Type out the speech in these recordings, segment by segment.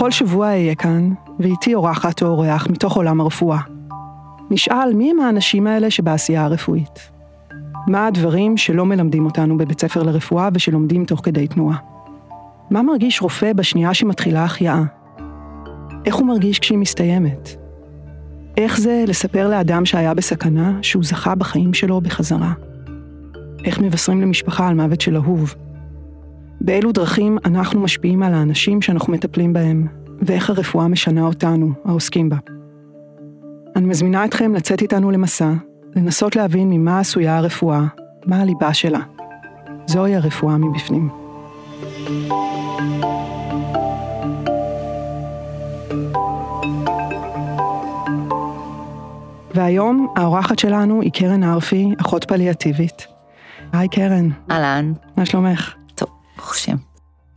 בכל שבוע אהיה כאן, ואיתי אורחת או אורח מתוך עולם הרפואה. נשאל מי הם האנשים האלה שבעשייה הרפואית. מה הדברים שלא מלמדים אותנו בבית ספר לרפואה ושלומדים תוך כדי תנועה. מה מרגיש רופא בשנייה שמתחילה החייאה? איך הוא מרגיש כשהיא מסתיימת? איך זה לספר לאדם שהיה בסכנה שהוא זכה בחיים שלו בחזרה? איך מבשרים למשפחה על מוות של אהוב? באילו דרכים אנחנו משפיעים על האנשים שאנחנו מטפלים בהם, ואיך הרפואה משנה אותנו, העוסקים בה. אני מזמינה אתכם לצאת איתנו למסע, לנסות להבין ממה עשויה הרפואה, מה הליבה שלה. זוהי הרפואה מבפנים. והיום האורחת שלנו היא קרן ארפי, אחות פליאטיבית. היי קרן. אהלן. מה שלומך? טוב, ברוך השם.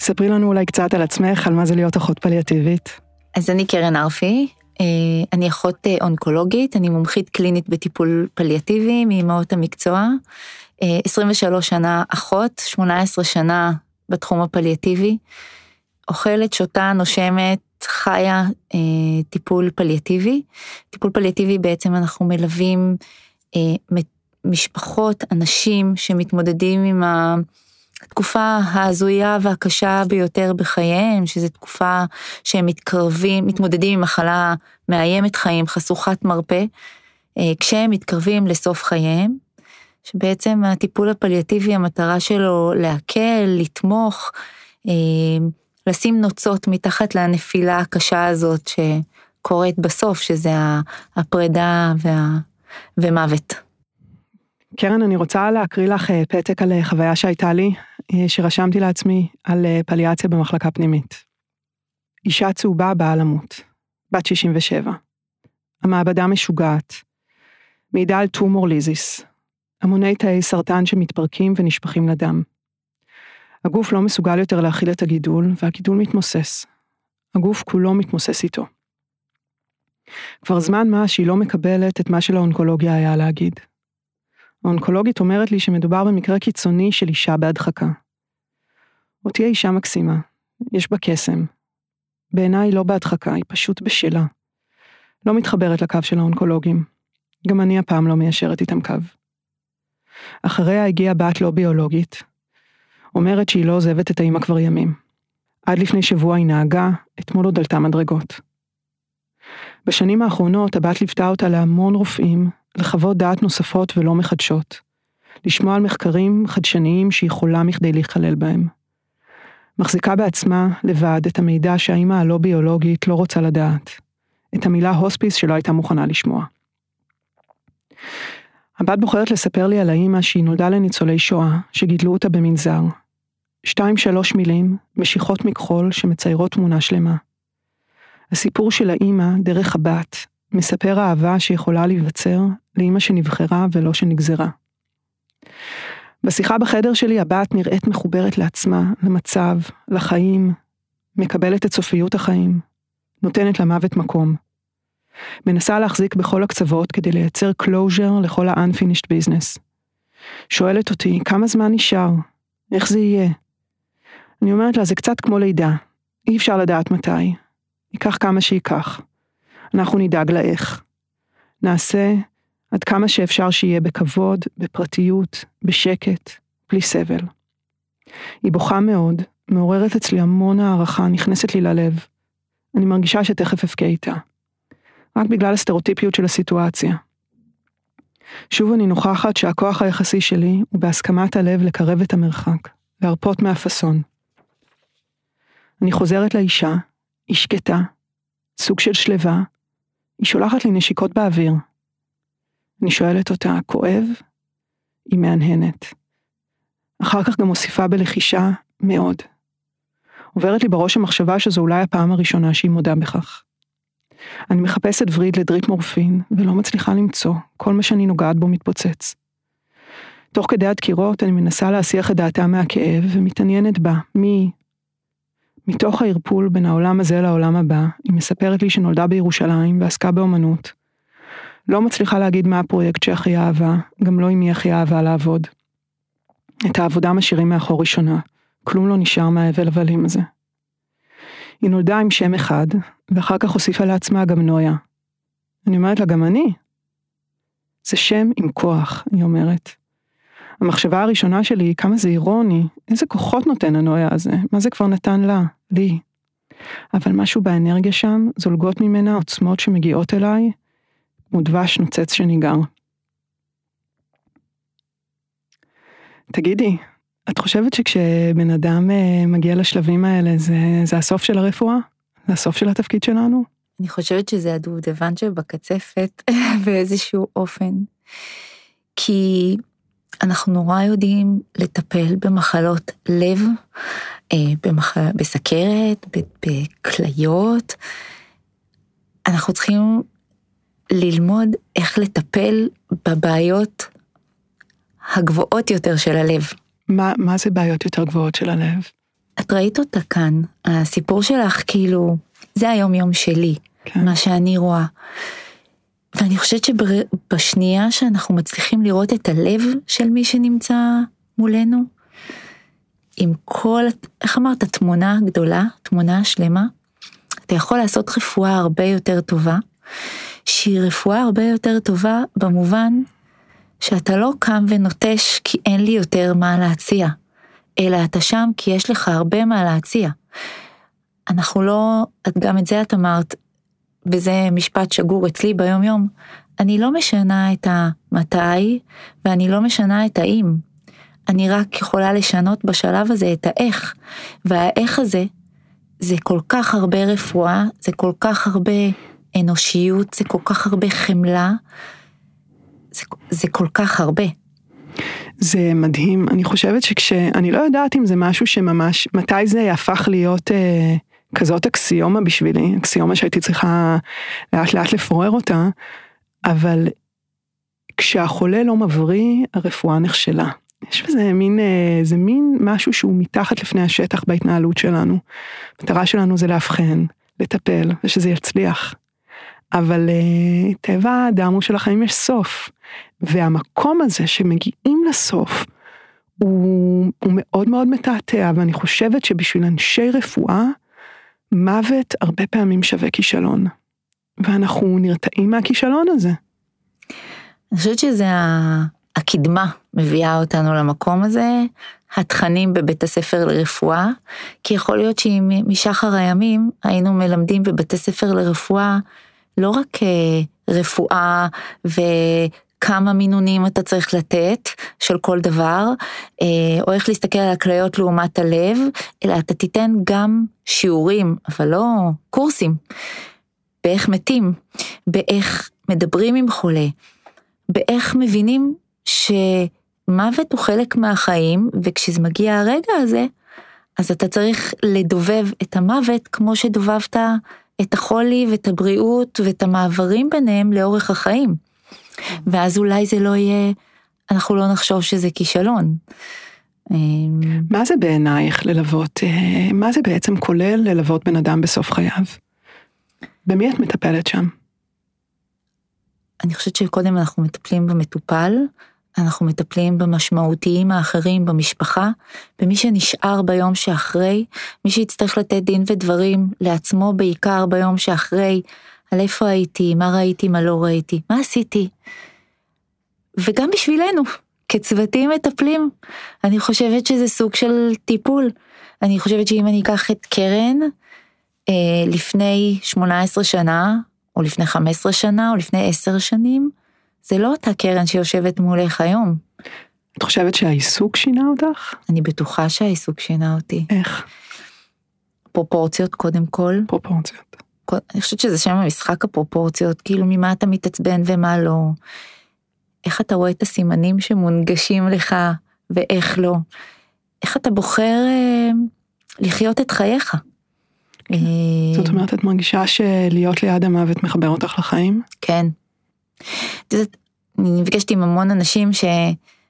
ספרי לנו אולי קצת על עצמך, על מה זה להיות אחות פליאטיבית. אז אני קרן ארפי, אה, אני אחות אה, אונקולוגית, אני מומחית קלינית בטיפול פליאטיבי מאמהות המקצוע. 23 אה, שנה אחות, 18 שנה בתחום הפליאטיבי. אוכלת, שותה, נושמת, חיה אה, טיפול פליאטיבי. טיפול פליאטיבי בעצם אנחנו מלווים אה, משפחות, אנשים שמתמודדים עם התקופה ההזויה והקשה ביותר בחייהם, שזו תקופה שהם מתקרבים, מתמודדים עם מחלה מאיימת חיים, חשוכת מרפא, אה, כשהם מתקרבים לסוף חייהם. שבעצם הטיפול הפליאטיבי המטרה שלו להקל, לתמוך, אה, לשים נוצות מתחת לנפילה הקשה הזאת שקורית בסוף, שזה הפרידה וה... ומוות. קרן, אני רוצה להקריא לך אה, פתק על חוויה שהייתה לי, שרשמתי לעצמי על פליאציה במחלקה פנימית. אישה צהובה באה למות, בת 67. המעבדה משוגעת. מעידה על טומור ליזיס, המוני תאי סרטן שמתפרקים ונשפכים לדם. הגוף לא מסוגל יותר להכיל את הגידול, והגידול מתמוסס. הגוף כולו מתמוסס איתו. כבר זמן מה שהיא לא מקבלת את מה שלאונקולוגיה היה להגיד. האונקולוגית אומרת לי שמדובר במקרה קיצוני של אישה בהדחקה. אותי האישה מקסימה, יש בה קסם. בעיניי לא בהדחקה, היא פשוט בשלה. לא מתחברת לקו של האונקולוגים. גם אני הפעם לא מיישרת איתם קו. אחריה הגיעה בת לא ביולוגית. אומרת שהיא לא עוזבת את האימא כבר ימים. עד לפני שבוע היא נהגה, אתמול עוד עלתה מדרגות. בשנים האחרונות הבת ליוותה אותה להמון רופאים, לחוות דעת נוספות ולא מחדשות. לשמוע על מחקרים חדשניים שהיא חולה מכדי להיכלל בהם. מחזיקה בעצמה, לבד, את המידע שהאימא הלא ביולוגית לא רוצה לדעת. את המילה הוספיס שלא הייתה מוכנה לשמוע. הבת בוחרת לספר לי על האימא שהיא נולדה לניצולי שואה, שגידלו אותה במנזר. שתיים שלוש מילים, משיכות מכחול שמציירות תמונה שלמה. הסיפור של האימא, דרך הבת, מספר אהבה שיכולה להיווצר לאימא שנבחרה ולא שנגזרה. בשיחה בחדר שלי הבת נראית מחוברת לעצמה, למצב, לחיים, מקבלת את סופיות החיים, נותנת למוות מקום. מנסה להחזיק בכל הקצוות כדי לייצר closure לכל ה-unfinished business. שואלת אותי, כמה זמן נשאר? איך זה יהיה? אני אומרת לה, זה קצת כמו לידה, אי אפשר לדעת מתי. ייקח כמה שייקח. אנחנו נדאג לאיך. נעשה עד כמה שאפשר שיהיה בכבוד, בפרטיות, בשקט, בלי סבל. היא בוכה מאוד, מעוררת אצלי המון הערכה, נכנסת לי ללב. אני מרגישה שתכף אבכה איתה. רק בגלל הסטריאוטיפיות של הסיטואציה. שוב אני נוכחת שהכוח היחסי שלי הוא בהסכמת הלב לקרב את המרחק, להרפות מהפאסון. אני חוזרת לאישה, היא שקטה, סוג של שלווה, היא שולחת לי נשיקות באוויר. אני שואלת אותה, כואב? היא מהנהנת. אחר כך גם מוסיפה בלחישה, מאוד. עוברת לי בראש המחשבה שזו אולי הפעם הראשונה שהיא מודה בכך. אני מחפשת וריד לדריפ מורפין, ולא מצליחה למצוא, כל מה שאני נוגעת בו מתפוצץ. תוך כדי הדקירות אני מנסה להסיח את דעתה מהכאב, ומתעניינת בה, מי... מתוך הערפול בין העולם הזה לעולם הבא, היא מספרת לי שנולדה בירושלים ועסקה באומנות. לא מצליחה להגיד מה הפרויקט שהכי אהבה, גם לא עם מי הכי אהבה לעבוד. את העבודה משאירים מאחור ראשונה, כלום לא נשאר מהאבל הבלים הזה. היא נולדה עם שם אחד, ואחר כך הוסיפה לעצמה גם נויה. אני אומרת לה, גם אני. זה שם עם כוח, היא אומרת. המחשבה הראשונה שלי היא כמה זה אירוני, איזה כוחות נותן הנויה הזה, מה זה כבר נתן לה, לי. אבל משהו באנרגיה שם, זולגות ממנה עוצמות שמגיעות אליי, כמו דבש נוצץ שניגר. תגידי, את חושבת שכשבן אדם אה, מגיע לשלבים האלה, זה, זה הסוף של הרפואה? זה הסוף של התפקיד שלנו? אני חושבת שזה הדובדבן שבקצפת באיזשהו אופן. כי אנחנו נורא יודעים לטפל במחלות לב, אה, במח... בסכרת, בכליות. אנחנו צריכים ללמוד איך לטפל בבעיות הגבוהות יותר של הלב. מה, מה זה בעיות יותר גבוהות של הלב? את ראית אותה כאן, הסיפור שלך כאילו, זה היום יום שלי, כן. מה שאני רואה. ואני חושבת שבשנייה שאנחנו מצליחים לראות את הלב של מי שנמצא מולנו, עם כל, איך אמרת, תמונה גדולה, תמונה שלמה, אתה יכול לעשות רפואה הרבה יותר טובה, שהיא רפואה הרבה יותר טובה במובן שאתה לא קם ונוטש כי אין לי יותר מה להציע, אלא אתה שם כי יש לך הרבה מה להציע. אנחנו לא, גם את זה את אמרת, וזה משפט שגור אצלי ביום יום, אני לא משנה את המתי ואני לא משנה את האם. אני רק יכולה לשנות בשלב הזה את האיך, והאיך הזה זה כל כך הרבה רפואה, זה כל כך הרבה אנושיות, זה כל כך הרבה חמלה, זה, זה כל כך הרבה. זה מדהים, אני חושבת שכש... אני לא יודעת אם זה משהו שממש, מתי זה הפך להיות אה, כזאת אקסיומה בשבילי, אקסיומה שהייתי צריכה לאט לאט לפורר אותה, אבל כשהחולה לא מבריא, הרפואה נכשלה. יש בזה מין, אה, זה מין משהו שהוא מתחת לפני השטח בהתנהלות שלנו. המטרה שלנו זה לאבחן, לטפל, ושזה יצליח. אבל uh, טבע האדם הוא שלחיים יש סוף. והמקום הזה שמגיעים לסוף, הוא, הוא מאוד מאוד מתעתע, ואני חושבת שבשביל אנשי רפואה, מוות הרבה פעמים שווה כישלון. ואנחנו נרתעים מהכישלון הזה. אני חושבת שזה הקדמה מביאה אותנו למקום הזה, התכנים בבית הספר לרפואה, כי יכול להיות שאם משחר הימים היינו מלמדים בבתי ספר לרפואה לא רק אה, רפואה וכמה מינונים אתה צריך לתת של כל דבר, אה, או איך להסתכל על הכליות לעומת הלב, אלא אתה תיתן גם שיעורים, אבל לא קורסים, באיך מתים, באיך מדברים עם חולה, באיך מבינים שמוות הוא חלק מהחיים, וכשזה מגיע הרגע הזה, אז אתה צריך לדובב את המוות כמו שדובבת את החולי ואת הבריאות ואת המעברים ביניהם לאורך החיים. ואז אולי זה לא יהיה, אנחנו לא נחשוב שזה כישלון. אמ, מה זה בעינייך ללוות, אה, מה זה בעצם כולל ללוות בן אדם בסוף חייו? במי את מטפלת שם? אני חושבת שקודם אנחנו מטפלים במטופל, אנחנו מטפלים במשמעותיים האחרים במשפחה, במי שנשאר ביום שאחרי, מי שיצטרך לתת דין ודברים לעצמו בעיקר ביום שאחרי, על איפה הייתי, מה ראיתי, מה לא ראיתי, מה עשיתי. וגם בשבילנו, כצוותים מטפלים, אני חושבת שזה סוג של טיפול. אני חושבת שאם אני אקח את קרן, אה, לפני 18 שנה, או לפני 15 שנה, או לפני 10 שנים, זה לא אותה קרן שיושבת מולך היום. את חושבת שהעיסוק שינה אותך? אני בטוחה שהעיסוק שינה אותי. איך? פרופורציות קודם כל. פרופורציות. אני חושבת שזה שם המשחק הפרופורציות, כאילו ממה אתה מתעצבן ומה לא. איך אתה רואה את הסימנים שמונגשים לך ואיך לא. איך אתה בוחר אה, לחיות את חייך. כן. זאת אומרת, את מרגישה שלהיות ליד המוות מחבר אותך לחיים? כן. את יודעת, אני נפגשת עם המון אנשים ש...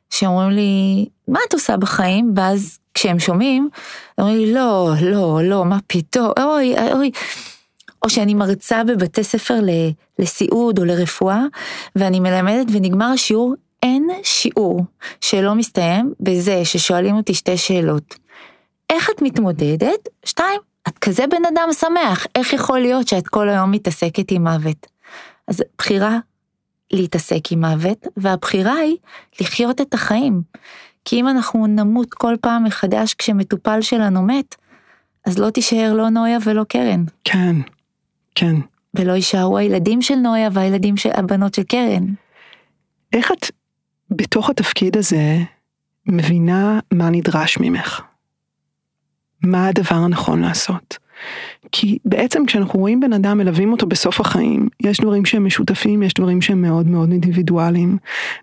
שאומרים לי, מה את עושה בחיים? ואז כשהם שומעים, אומרים לי, לא, לא, לא, מה פתאום, אוי, אוי. או שאני מרצה בבתי ספר לסיעוד או לרפואה, ואני מלמדת ונגמר השיעור, אין שיעור שלא מסתיים בזה ששואלים אותי שתי שאלות. איך את מתמודדת? שתיים, את כזה בן אדם שמח, איך יכול להיות שאת כל היום מתעסקת עם מוות? אז בחירה להתעסק עם מוות, והבחירה היא לחיות את החיים. כי אם אנחנו נמות כל פעם מחדש כשמטופל שלנו מת, אז לא תישאר לא נויה ולא קרן. כן, כן. ולא יישארו הילדים של נויה והילדים של הבנות של קרן. איך את בתוך התפקיד הזה מבינה מה נדרש ממך? מה הדבר הנכון לעשות? כי בעצם כשאנחנו רואים בן אדם מלווים אותו בסוף החיים, יש דברים שהם משותפים, יש דברים שהם מאוד מאוד אינדיבידואליים.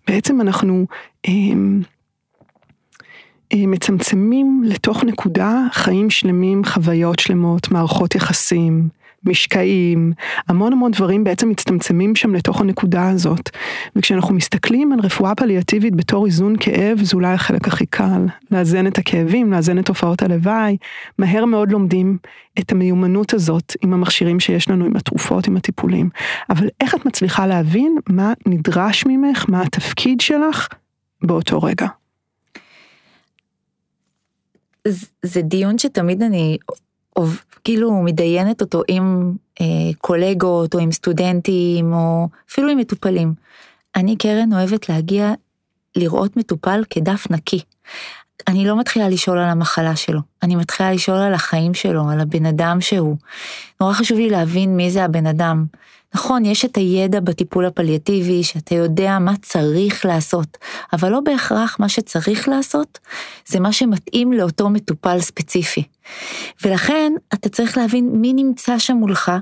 בעצם אנחנו הם, הם מצמצמים לתוך נקודה חיים שלמים, חוויות שלמות, מערכות יחסים, משקעים, המון המון דברים בעצם מצטמצמים שם לתוך הנקודה הזאת. וכשאנחנו מסתכלים על רפואה פליאטיבית בתור איזון כאב, זה אולי החלק הכי קל. לאזן את הכאבים, לאזן את תופעות הלוואי. מהר מאוד לומדים את המיומנות הזאת עם המכשירים שיש לנו, עם התרופות, עם הטיפולים. אבל איך את מצליחה להבין מה נדרש ממך, מה התפקיד שלך באותו רגע? זה דיון שתמיד אני כאילו מתדיינת אותו עם אה, קולגות או עם סטודנטים או אפילו עם מטופלים. אני קרן אוהבת להגיע לראות מטופל כדף נקי. אני לא מתחילה לשאול על המחלה שלו, אני מתחילה לשאול על החיים שלו, על הבן אדם שהוא. נורא חשוב לי להבין מי זה הבן אדם. נכון, יש את הידע בטיפול הפליאטיבי, שאתה יודע מה צריך לעשות, אבל לא בהכרח מה שצריך לעשות, זה מה שמתאים לאותו מטופל ספציפי. ולכן אתה צריך להבין מי נמצא שם מולך,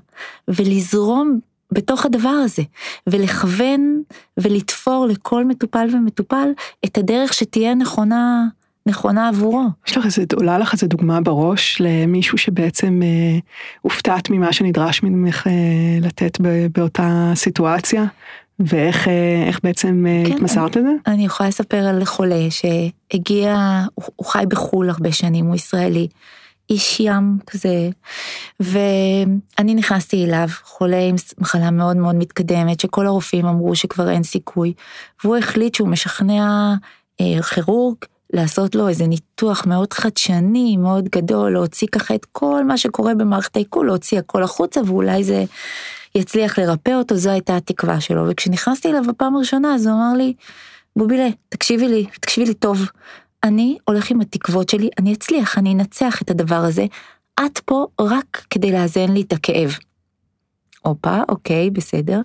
ולזרום בתוך הדבר הזה, ולכוון ולתפור לכל מטופל ומטופל את הדרך שתהיה נכונה נכונה עבורו. יש לך איזה, עולה לך איזה דוגמה בראש למישהו שבעצם אה, הופתעת ממה שנדרש ממך אה, לתת ב, באותה סיטואציה? ואיך אה, בעצם אה, כן, התמסרת לזה? אני יכולה לספר על חולה שהגיע, הוא, הוא חי בחו"ל הרבה שנים, הוא ישראלי. איש ים כזה, ואני נכנסתי אליו, חולה עם מחלה מאוד מאוד מתקדמת, שכל הרופאים אמרו שכבר אין סיכוי, והוא החליט שהוא משכנע אה, כירורג לעשות לו איזה ניתוח מאוד חדשני, מאוד גדול, להוציא ככה את כל מה שקורה במערכת העיכול, להוציא הכל החוצה ואולי זה יצליח לרפא אותו, זו הייתה התקווה שלו. וכשנכנסתי אליו בפעם הראשונה אז הוא אמר לי, בובילה, תקשיבי לי, תקשיבי לי טוב, אני הולך עם התקוות שלי, אני אצליח, אני אנצח את הדבר הזה, את פה רק כדי לאזן לי את הכאב. הופה, אוקיי, בסדר.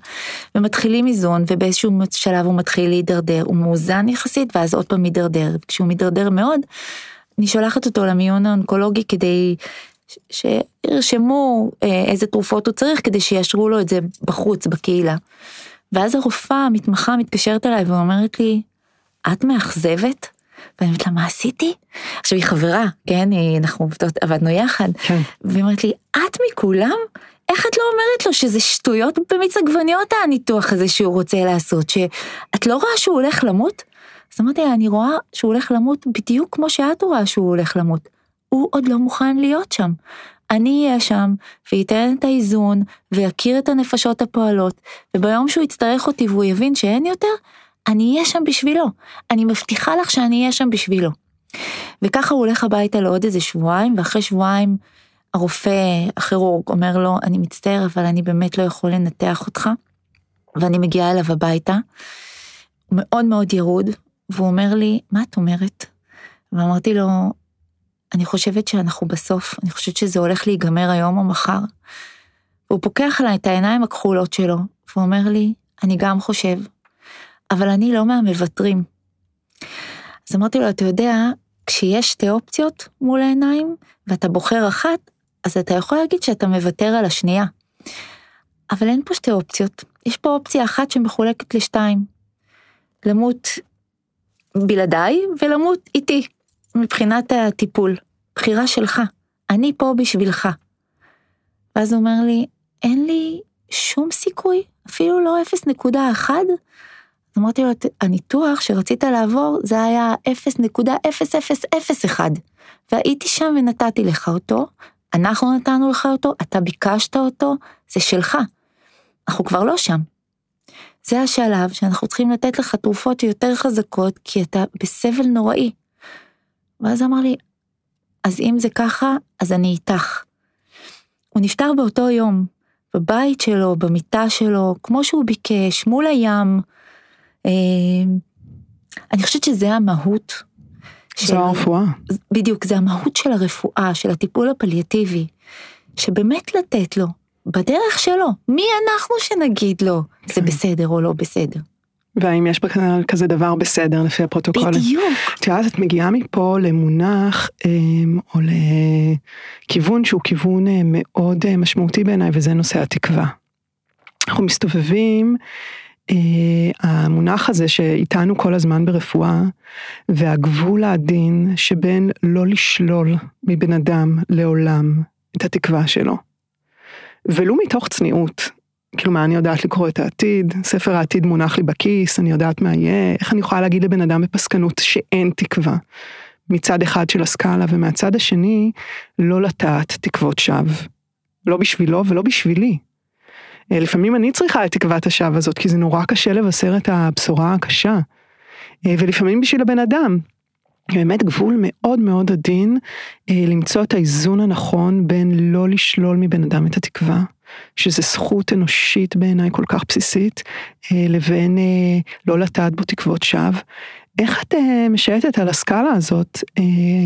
ומתחילים איזון, ובאיזשהו שלב הוא מתחיל להידרדר, הוא מאוזן יחסית, ואז עוד פעם מידרדר. כשהוא מידרדר מאוד, אני שולחת אותו למיון האונקולוגי כדי שירשמו אה, איזה תרופות הוא צריך, כדי שיאשרו לו את זה בחוץ, בקהילה. ואז הרופאה המתמחה מתקשרת אליי ואומרת לי, את מאכזבת? ואני אומרת לה, מה עשיתי? עכשיו היא חברה, כן, היא, אנחנו עבדנו יחד, כן. והיא אומרת לי, את מכולם? איך את לא אומרת לו שזה שטויות במיץ עגבניות הניתוח הזה שהוא רוצה לעשות, שאת לא רואה שהוא הולך למות? אז אמרתי אני רואה שהוא הולך למות בדיוק כמו שאת רואה שהוא הולך למות. הוא עוד לא מוכן להיות שם. אני אהיה שם, וייתן את האיזון, ויכיר את הנפשות הפועלות, וביום שהוא יצטרך אותי והוא יבין שאין יותר, אני אהיה שם בשבילו. אני מבטיחה לך שאני אהיה שם בשבילו. וככה הוא הולך הביתה לעוד איזה שבועיים, ואחרי שבועיים הרופא, הכירורג, אומר לו, אני מצטער, אבל אני באמת לא יכול לנתח אותך. ואני מגיעה אליו הביתה, הוא מאוד מאוד ירוד, והוא אומר לי, מה את אומרת? ואמרתי לו, אני חושבת שאנחנו בסוף, אני חושבת שזה הולך להיגמר היום או מחר. והוא פוקח עליי את העיניים הכחולות שלו, והוא אומר לי, אני גם חושב, אבל אני לא מהמוותרים. אז אמרתי לו, אתה יודע, כשיש שתי אופציות מול העיניים, ואתה בוחר אחת, אז אתה יכול להגיד שאתה מוותר על השנייה. אבל אין פה שתי אופציות, יש פה אופציה אחת שמחולקת לשתיים. למות בלעדיי ולמות איתי, מבחינת הטיפול. בחירה שלך. אני פה בשבילך. ואז הוא אומר לי, אין לי שום סיכוי, אפילו לא 0.1. אמרתי לו, הניתוח שרצית לעבור זה היה 0.0001, והייתי שם ונתתי לך אותו, אנחנו נתנו לך אותו, אתה ביקשת אותו, זה שלך. אנחנו כבר לא שם. זה השלב שאנחנו צריכים לתת לך תרופות יותר חזקות, כי אתה בסבל נוראי. ואז אמר לי, אז אם זה ככה, אז אני איתך. הוא נפטר באותו יום, בבית שלו, במיטה שלו, כמו שהוא ביקש, מול הים. אה, אני חושבת שזה המהות. זו הרפואה. בדיוק, זה המהות של הרפואה, של הטיפול הפליאטיבי, שבאמת לתת לו, בדרך שלו, מי אנחנו שנגיד לו, זה כן. בסדר או לא בסדר. והאם יש כזה דבר בסדר לפי הפרוטוקולים. בדיוק. את יודעת, את מגיעה מפה למונח אמ, או לכיוון שהוא כיוון אה, מאוד אה, משמעותי בעיניי, וזה נושא התקווה. אנחנו מסתובבים, המונח הזה שאיתנו כל הזמן ברפואה, והגבול העדין שבין לא לשלול מבן אדם לעולם את התקווה שלו. ולו מתוך צניעות, כאילו מה אני יודעת לקרוא את העתיד, ספר העתיד מונח לי בכיס, אני יודעת מה יהיה, איך אני יכולה להגיד לבן אדם בפסקנות שאין תקווה. מצד אחד של הסקאלה ומהצד השני לא לטעת תקוות שווא. לא בשבילו ולא בשבילי. אה, לפעמים אני צריכה את תקוות השווא הזאת כי זה נורא קשה לבשר את הבשורה הקשה. אה, ולפעמים בשביל הבן אדם. באמת גבול מאוד מאוד עדין אה, למצוא את האיזון הנכון בין לא לשלול מבן אדם את התקווה, שזה זכות אנושית בעיניי כל כך בסיסית, לבין לא לטעת בו תקוות שווא. איך את משייטת על הסקאלה הזאת,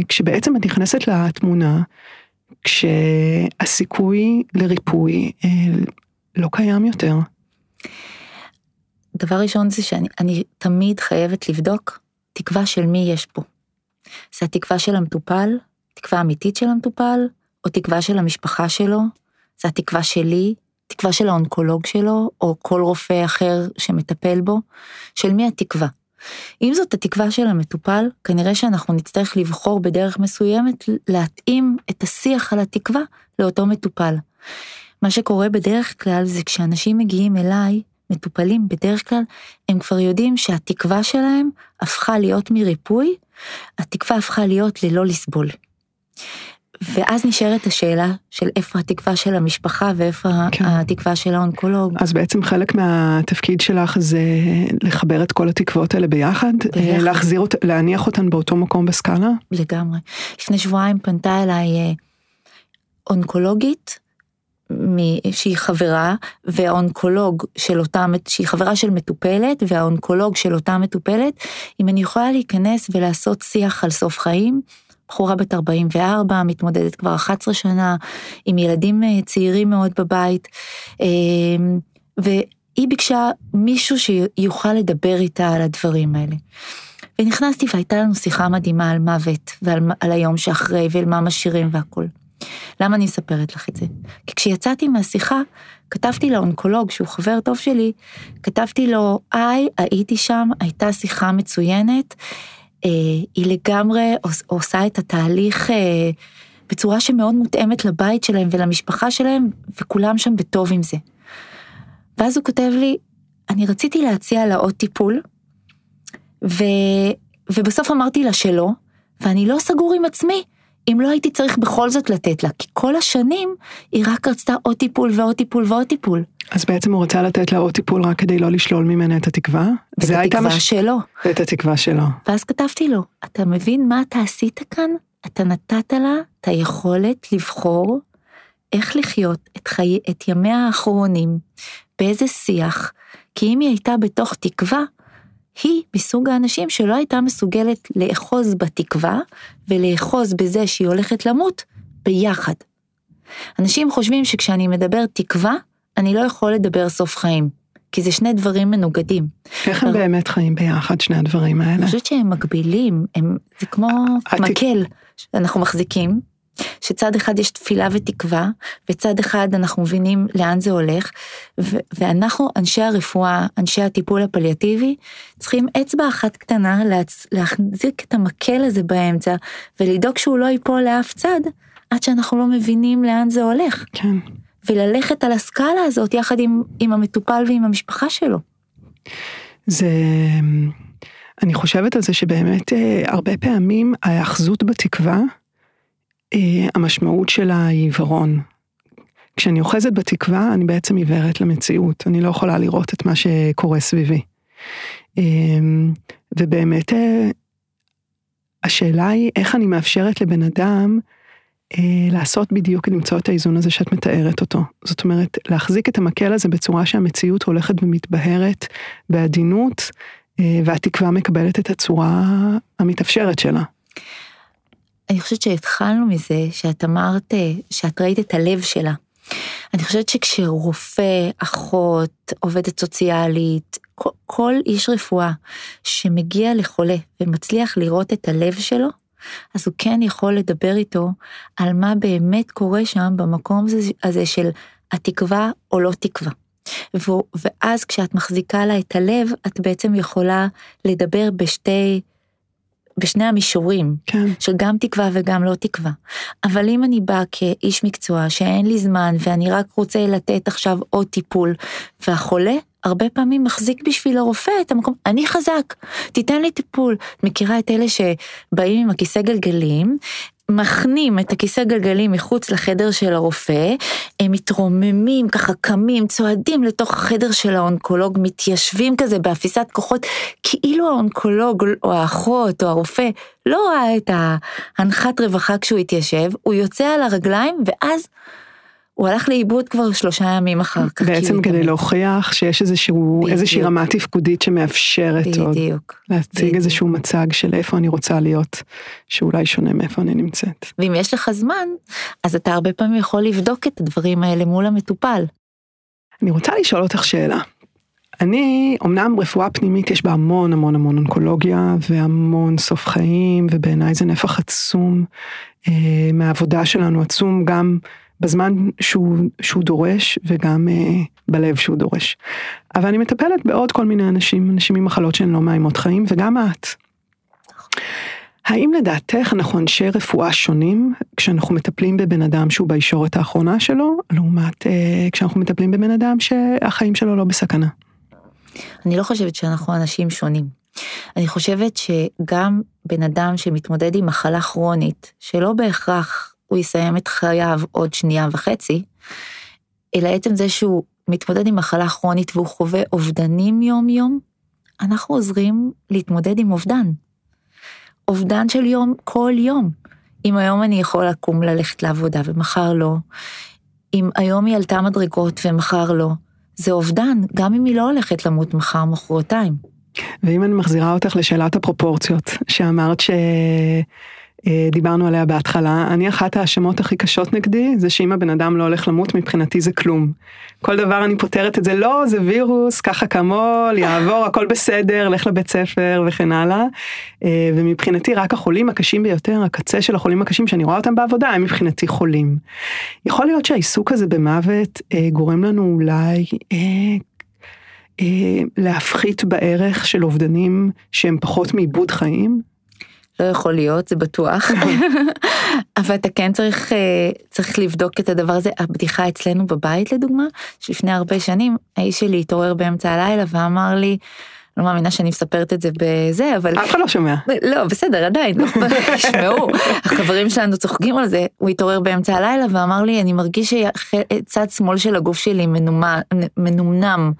כשבעצם את נכנסת לתמונה, כשהסיכוי לריפוי לא קיים יותר? דבר ראשון זה שאני תמיד חייבת לבדוק תקווה של מי יש פה. זה התקווה של המטופל, תקווה אמיתית של המטופל, או תקווה של המשפחה שלו, זה התקווה שלי, תקווה של האונקולוג שלו, או כל רופא אחר שמטפל בו, של מי התקווה. אם זאת התקווה של המטופל, כנראה שאנחנו נצטרך לבחור בדרך מסוימת להתאים את השיח על התקווה לאותו מטופל. מה שקורה בדרך כלל זה כשאנשים מגיעים אליי, מטופלים בדרך כלל, הם כבר יודעים שהתקווה שלהם הפכה להיות מריפוי, התקווה הפכה להיות ללא לסבול. ואז נשארת השאלה של איפה התקווה של המשפחה ואיפה כן. התקווה של האונקולוג. אז בעצם חלק מהתפקיד שלך זה לחבר את כל התקוות האלה ביחד? ביחד. להחזיר אותן, להניח אותן באותו מקום בסקאלה? לגמרי. לפני שבועיים פנתה אליי אה, אונקולוגית שהיא חברה, והאונקולוג של אותה, שהיא חברה של מטופלת, והאונקולוג של אותה מטופלת, אם אני יכולה להיכנס ולעשות שיח על סוף חיים, בחורה בת 44, מתמודדת כבר 11 שנה, עם ילדים אה, צעירים מאוד בבית, אמ, והיא ביקשה מישהו שיוכל לדבר איתה על הדברים האלה. ונכנסתי והייתה לנו שיחה מדהימה על מוות ועל היום שאחרי ועל מה משאירים והכל. למה אני מספרת לך את זה? כי כשיצאתי מהשיחה, כתבתי לאונקולוג, שהוא חבר טוב שלי, כתבתי לו, היי, הייתי שם, הייתה שיחה מצוינת, אה, היא לגמרי עושה את התהליך אה, בצורה שמאוד מותאמת לבית שלהם ולמשפחה שלהם, וכולם שם בטוב עם זה. ואז הוא כותב לי, אני רציתי להציע לה עוד טיפול, ו... ובסוף אמרתי לה שלא, ואני לא סגור עם עצמי. אם לא הייתי צריך בכל זאת לתת לה, כי כל השנים היא רק רצתה עוד טיפול ועוד טיפול ועוד טיפול. אז בעצם הוא רצה לתת לה עוד טיפול רק כדי לא לשלול ממנה את התקווה? ואת התקווה מש... שלו. ואת התקווה שלו. ואז כתבתי לו, אתה מבין מה אתה עשית כאן? אתה נתת לה את היכולת לבחור איך לחיות את, חי... את ימיה האחרונים, באיזה שיח, כי אם היא הייתה בתוך תקווה, היא מסוג האנשים שלא הייתה מסוגלת לאחוז בתקווה ולאחוז בזה שהיא הולכת למות ביחד. אנשים חושבים שכשאני מדבר תקווה, אני לא יכול לדבר סוף חיים, כי זה שני דברים מנוגדים. איך הם באמת חיים ביחד, שני הדברים האלה? אני חושבת שהם מקבילים, הם, זה כמו מקל שאנחנו מחזיקים, שצד אחד יש תפילה ותקווה, וצד אחד אנחנו מבינים לאן זה הולך, ו- ואנחנו, אנשי הרפואה, אנשי הטיפול הפליאטיבי, צריכים אצבע אחת קטנה להצ- להחזיק את המקל הזה באמצע, ולדאוג שהוא לא ייפול לאף צד, עד שאנחנו לא מבינים לאן זה הולך. כן. וללכת על הסקאלה הזאת יחד עם, עם המטופל ועם המשפחה שלו. זה, אני חושבת על זה שבאמת אה, הרבה פעמים ההאחזות בתקווה, המשמעות שלה היא עיוורון. כשאני אוחזת בתקווה, אני בעצם עיוורת למציאות, אני לא יכולה לראות את מה שקורה סביבי. אה, ובאמת, השאלה היא איך אני מאפשרת לבן אדם לעשות בדיוק, למצוא את האיזון הזה שאת מתארת אותו. זאת אומרת, להחזיק את המקל הזה בצורה שהמציאות הולכת ומתבהרת בעדינות, אה, והתקווה מקבלת את הצורה המתאפשרת שלה. אני חושבת שהתחלנו מזה שאת אמרת אה, שאת ראית את הלב שלה. אני חושבת שכשרופא, אחות, עובדת סוציאלית, כל, כל איש רפואה שמגיע לחולה ומצליח לראות את הלב שלו, אז הוא כן יכול לדבר איתו על מה באמת קורה שם במקום הזה של התקווה או לא תקווה. ואז כשאת מחזיקה לה את הלב, את בעצם יכולה לדבר בשתי, בשני המישורים, כן. של גם תקווה וגם לא תקווה. אבל אם אני באה כאיש מקצוע שאין לי זמן ואני רק רוצה לתת עכשיו עוד טיפול, והחולה הרבה פעמים מחזיק בשביל הרופא את המקום, אני חזק, תיתן לי טיפול. את מכירה את אלה שבאים עם הכיסא גלגלים, מחנים את הכיסא גלגלים מחוץ לחדר של הרופא, הם מתרוממים, ככה קמים, צועדים לתוך החדר של האונקולוג, מתיישבים כזה באפיסת כוחות, כאילו האונקולוג או האחות או הרופא לא ראה את ההנחת רווחה כשהוא התיישב, הוא יוצא על הרגליים ואז הוא הלך לאיבוד כבר שלושה ימים אחר כך. בעצם כדי להוכיח שיש איזשהו. איזושהי רמה תפקודית שמאפשרת בדיוק. עוד. בדיוק. להציג בדיוק. איזשהו מצג של איפה אני רוצה להיות, שאולי שונה מאיפה אני נמצאת. ואם יש לך זמן, אז אתה הרבה פעמים יכול לבדוק את הדברים האלה מול המטופל. אני רוצה לשאול אותך שאלה. אני, אמנם רפואה פנימית יש בה המון המון המון אונקולוגיה והמון סוף חיים, ובעיניי זה נפח עצום אה, מהעבודה שלנו, עצום גם בזמן שהוא, שהוא דורש וגם אה, בלב שהוא דורש. אבל אני מטפלת בעוד כל מיני אנשים, אנשים עם מחלות שהן לא מאיימות חיים וגם את. האם לדעתך אנחנו אנשי רפואה שונים כשאנחנו מטפלים בבן אדם שהוא בישורת האחרונה שלו, לעומת אה, כשאנחנו מטפלים בבן אדם שהחיים שלו לא בסכנה? אני לא חושבת שאנחנו אנשים שונים. אני חושבת שגם בן אדם שמתמודד עם מחלה כרונית, שלא בהכרח הוא יסיים את חייו עוד שנייה וחצי, אלא עצם זה שהוא מתמודד עם מחלה כרונית והוא חווה אובדנים יום-יום, אנחנו עוזרים להתמודד עם אובדן. אובדן של יום כל יום. אם היום אני יכול לקום ללכת לעבודה ומחר לא, אם היום היא עלתה מדרגות ומחר לא, זה אובדן, גם אם היא לא הולכת למות מחר, מחרתיים. ואם אני מחזירה אותך לשאלת הפרופורציות, שאמרת ש... אה, דיברנו עליה בהתחלה, אני אחת ההאשמות הכי קשות נגדי, זה שאם הבן אדם לא הולך למות, מבחינתי זה כלום. כל דבר אני פותרת את זה, לא, זה וירוס, ככה כמול, יעבור, הכל בסדר, לך לבית ספר וכן הלאה. אה, ומבחינתי רק החולים הקשים ביותר, הקצה של החולים הקשים שאני רואה אותם בעבודה, הם מבחינתי חולים. יכול להיות שהעיסוק הזה במוות אה, גורם לנו אולי להפחית בערך של אובדנים שהם פחות מעיבוד חיים? לא יכול להיות, זה בטוח. אבל אתה כן צריך, אה, צריך לבדוק את הדבר הזה. הבדיחה אצלנו בבית לדוגמה, שלפני הרבה שנים, האיש שלי התעורר באמצע הלילה ואמר לי, לא מאמינה שאני מספרת את זה בזה, אבל... אף אחד לא שומע. לא, בסדר, עדיין, לא תשמעו, החברים שלנו צוחקים על זה, הוא התעורר באמצע הלילה ואמר לי, אני מרגיש שצד שמאל של הגוף שלי מנומנם.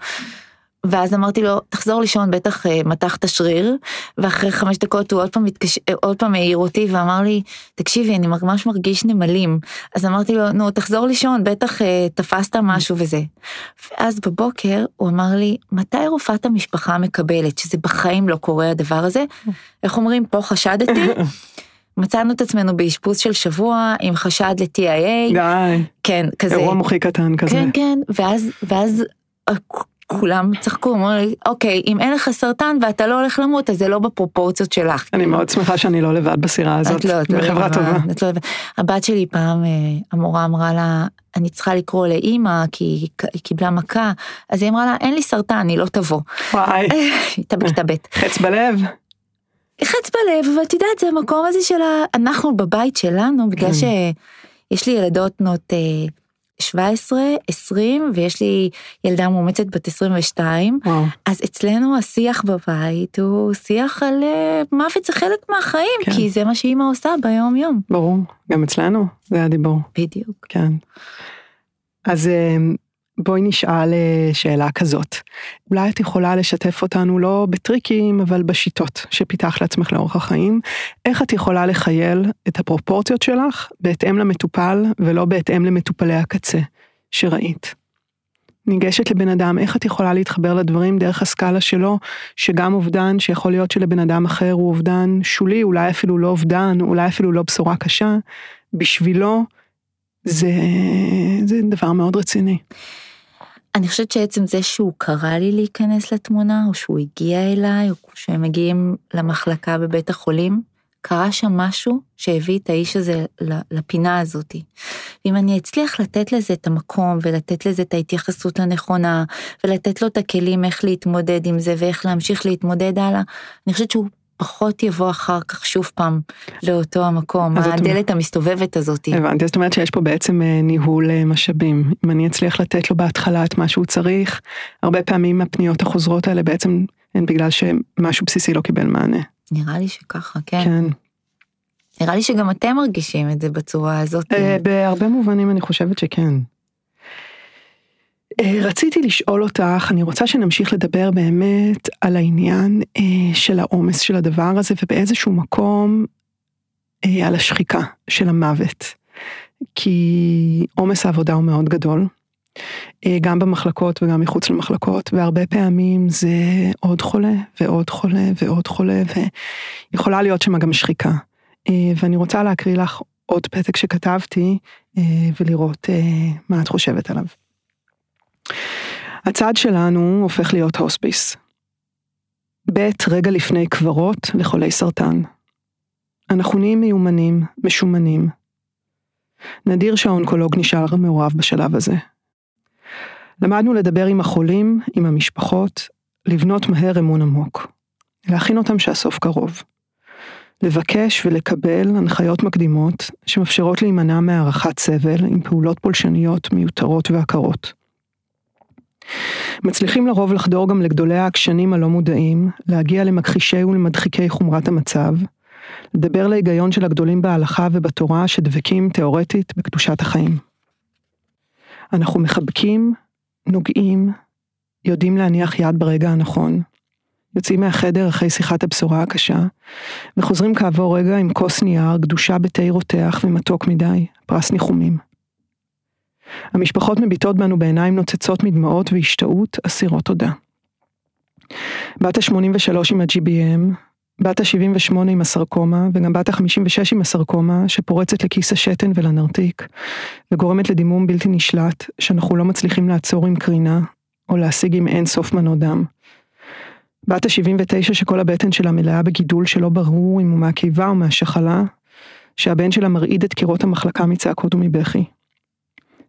ואז אמרתי לו, תחזור לישון, בטח uh, מתח את השריר, ואחרי חמש דקות הוא עוד פעם, מתקש... עוד פעם העיר אותי ואמר לי, תקשיבי, אני ממש מרגיש נמלים. אז אמרתי לו, נו, תחזור לישון, בטח uh, תפסת משהו וזה. ואז בבוקר הוא אמר לי, מתי רופאת המשפחה מקבלת, שזה בחיים לא קורה הדבר הזה? איך אומרים, פה חשדתי? מצאנו את עצמנו באשפוז של שבוע עם חשד ל-TIA. די. כן, כזה. אירוע מוחי קטן כזה. כן, כן, ואז, ואז כולם צחקו, אמרו לי, אוקיי, אם אין לך סרטן ואתה לא הולך למות, אז זה לא בפרופורציות שלך. אני מאוד שמחה שאני לא לבד בסירה הזאת, לא, לא בחברה טובה. לא. הבת שלי פעם, אה, המורה אמרה לה, אני צריכה לקרוא לאימא, כי היא קיבלה מכה, אז היא אמרה לה, אין לי סרטן, היא לא תבוא. וואי. היא תתאבט. חץ בלב. חץ בלב, אבל את יודעת, זה המקום הזה של ה... אנחנו בבית שלנו, בגלל כן. יש לי ילדות בנות 17, 20, ויש לי ילדה מאומצת בת 22, וואו. אז אצלנו השיח בבית הוא שיח על אה, מוות זה חלק מהחיים, כן. כי זה מה שאימא עושה ביום יום. ברור, גם אצלנו זה הדיבור, בדיוק. כן. אז אה, בואי נשאל אה, שאלה כזאת. אולי את יכולה לשתף אותנו לא בטריקים, אבל בשיטות שפיתחת לעצמך לאורך החיים. איך את יכולה לחייל את הפרופורציות שלך בהתאם למטופל ולא בהתאם למטופלי הקצה שראית. ניגשת לבן אדם, איך את יכולה להתחבר לדברים דרך הסקאלה שלו, שגם אובדן שיכול להיות שלבן אדם אחר הוא אובדן שולי, אולי אפילו לא אובדן, אולי אפילו לא בשורה קשה, בשבילו זה, זה דבר מאוד רציני. אני חושבת שעצם זה שהוא קרא לי להיכנס לתמונה, או שהוא הגיע אליי, או שהם מגיעים למחלקה בבית החולים, קרה שם משהו שהביא את האיש הזה לפינה הזאתי. ואם אני אצליח לתת לזה את המקום, ולתת לזה את ההתייחסות הנכונה, ולתת לו את הכלים איך להתמודד עם זה, ואיך להמשיך להתמודד הלאה, אני חושבת שהוא פחות יבוא אחר כך שוב פעם לאותו המקום, הדלת המסתובבת הזאתי. הבנתי, זאת אומרת שיש פה בעצם אה, ניהול אה, משאבים. אם אני אצליח לתת לו בהתחלה את מה שהוא צריך, הרבה פעמים הפניות החוזרות האלה בעצם הן בגלל שמשהו בסיסי לא קיבל מענה. נראה לי שככה, כן. כן. נראה לי שגם אתם מרגישים את זה בצורה הזאת. אה, בהרבה מובנים אני חושבת שכן. אה, רציתי לשאול אותך, אני רוצה שנמשיך לדבר באמת על העניין אה, של העומס של הדבר הזה ובאיזשהו מקום אה, על השחיקה של המוות. כי עומס העבודה הוא מאוד גדול, גם במחלקות וגם מחוץ למחלקות, והרבה פעמים זה עוד חולה ועוד חולה ועוד חולה, ויכולה להיות שם גם שחיקה. ואני רוצה להקריא לך עוד פתק שכתבתי ולראות מה את חושבת עליו. הצד שלנו הופך להיות הוספיס. ב' רגע לפני קברות לחולי סרטן. אנחנו נהיים מיומנים, משומנים. נדיר שהאונקולוג נשאר מעורב בשלב הזה. למדנו לדבר עם החולים, עם המשפחות, לבנות מהר אמון עמוק. להכין אותם שהסוף קרוב. לבקש ולקבל הנחיות מקדימות שמאפשרות להימנע מהערכת סבל עם פעולות פולשניות מיותרות ועקרות. מצליחים לרוב לחדור גם לגדולי העקשנים הלא מודעים, להגיע למכחישי ולמדחיקי חומרת המצב, לדבר להיגיון של הגדולים בהלכה ובתורה שדבקים תאורטית בקדושת החיים. אנחנו מחבקים, נוגעים, יודעים להניח יד ברגע הנכון, יוצאים מהחדר אחרי שיחת הבשורה הקשה, וחוזרים כעבור רגע עם כוס נייר גדושה בתה רותח ומתוק מדי, פרס ניחומים. המשפחות מביטות בנו בעיניים נוצצות מדמעות והשתאות אסירות תודה. בת ה-83 עם ה-GBM, בת ה-78 עם הסרקומה, וגם בת ה-56 עם הסרקומה, שפורצת לכיס השתן ולנרתיק, וגורמת לדימום בלתי נשלט, שאנחנו לא מצליחים לעצור עם קרינה, או להשיג עם אין סוף מנות דם. בת ה-79 שכל הבטן שלה מלאה בגידול שלא ברור אם הוא מהקיבה או מהשחלה, שהבן שלה מרעיד את קירות המחלקה מצעקות ומבכי.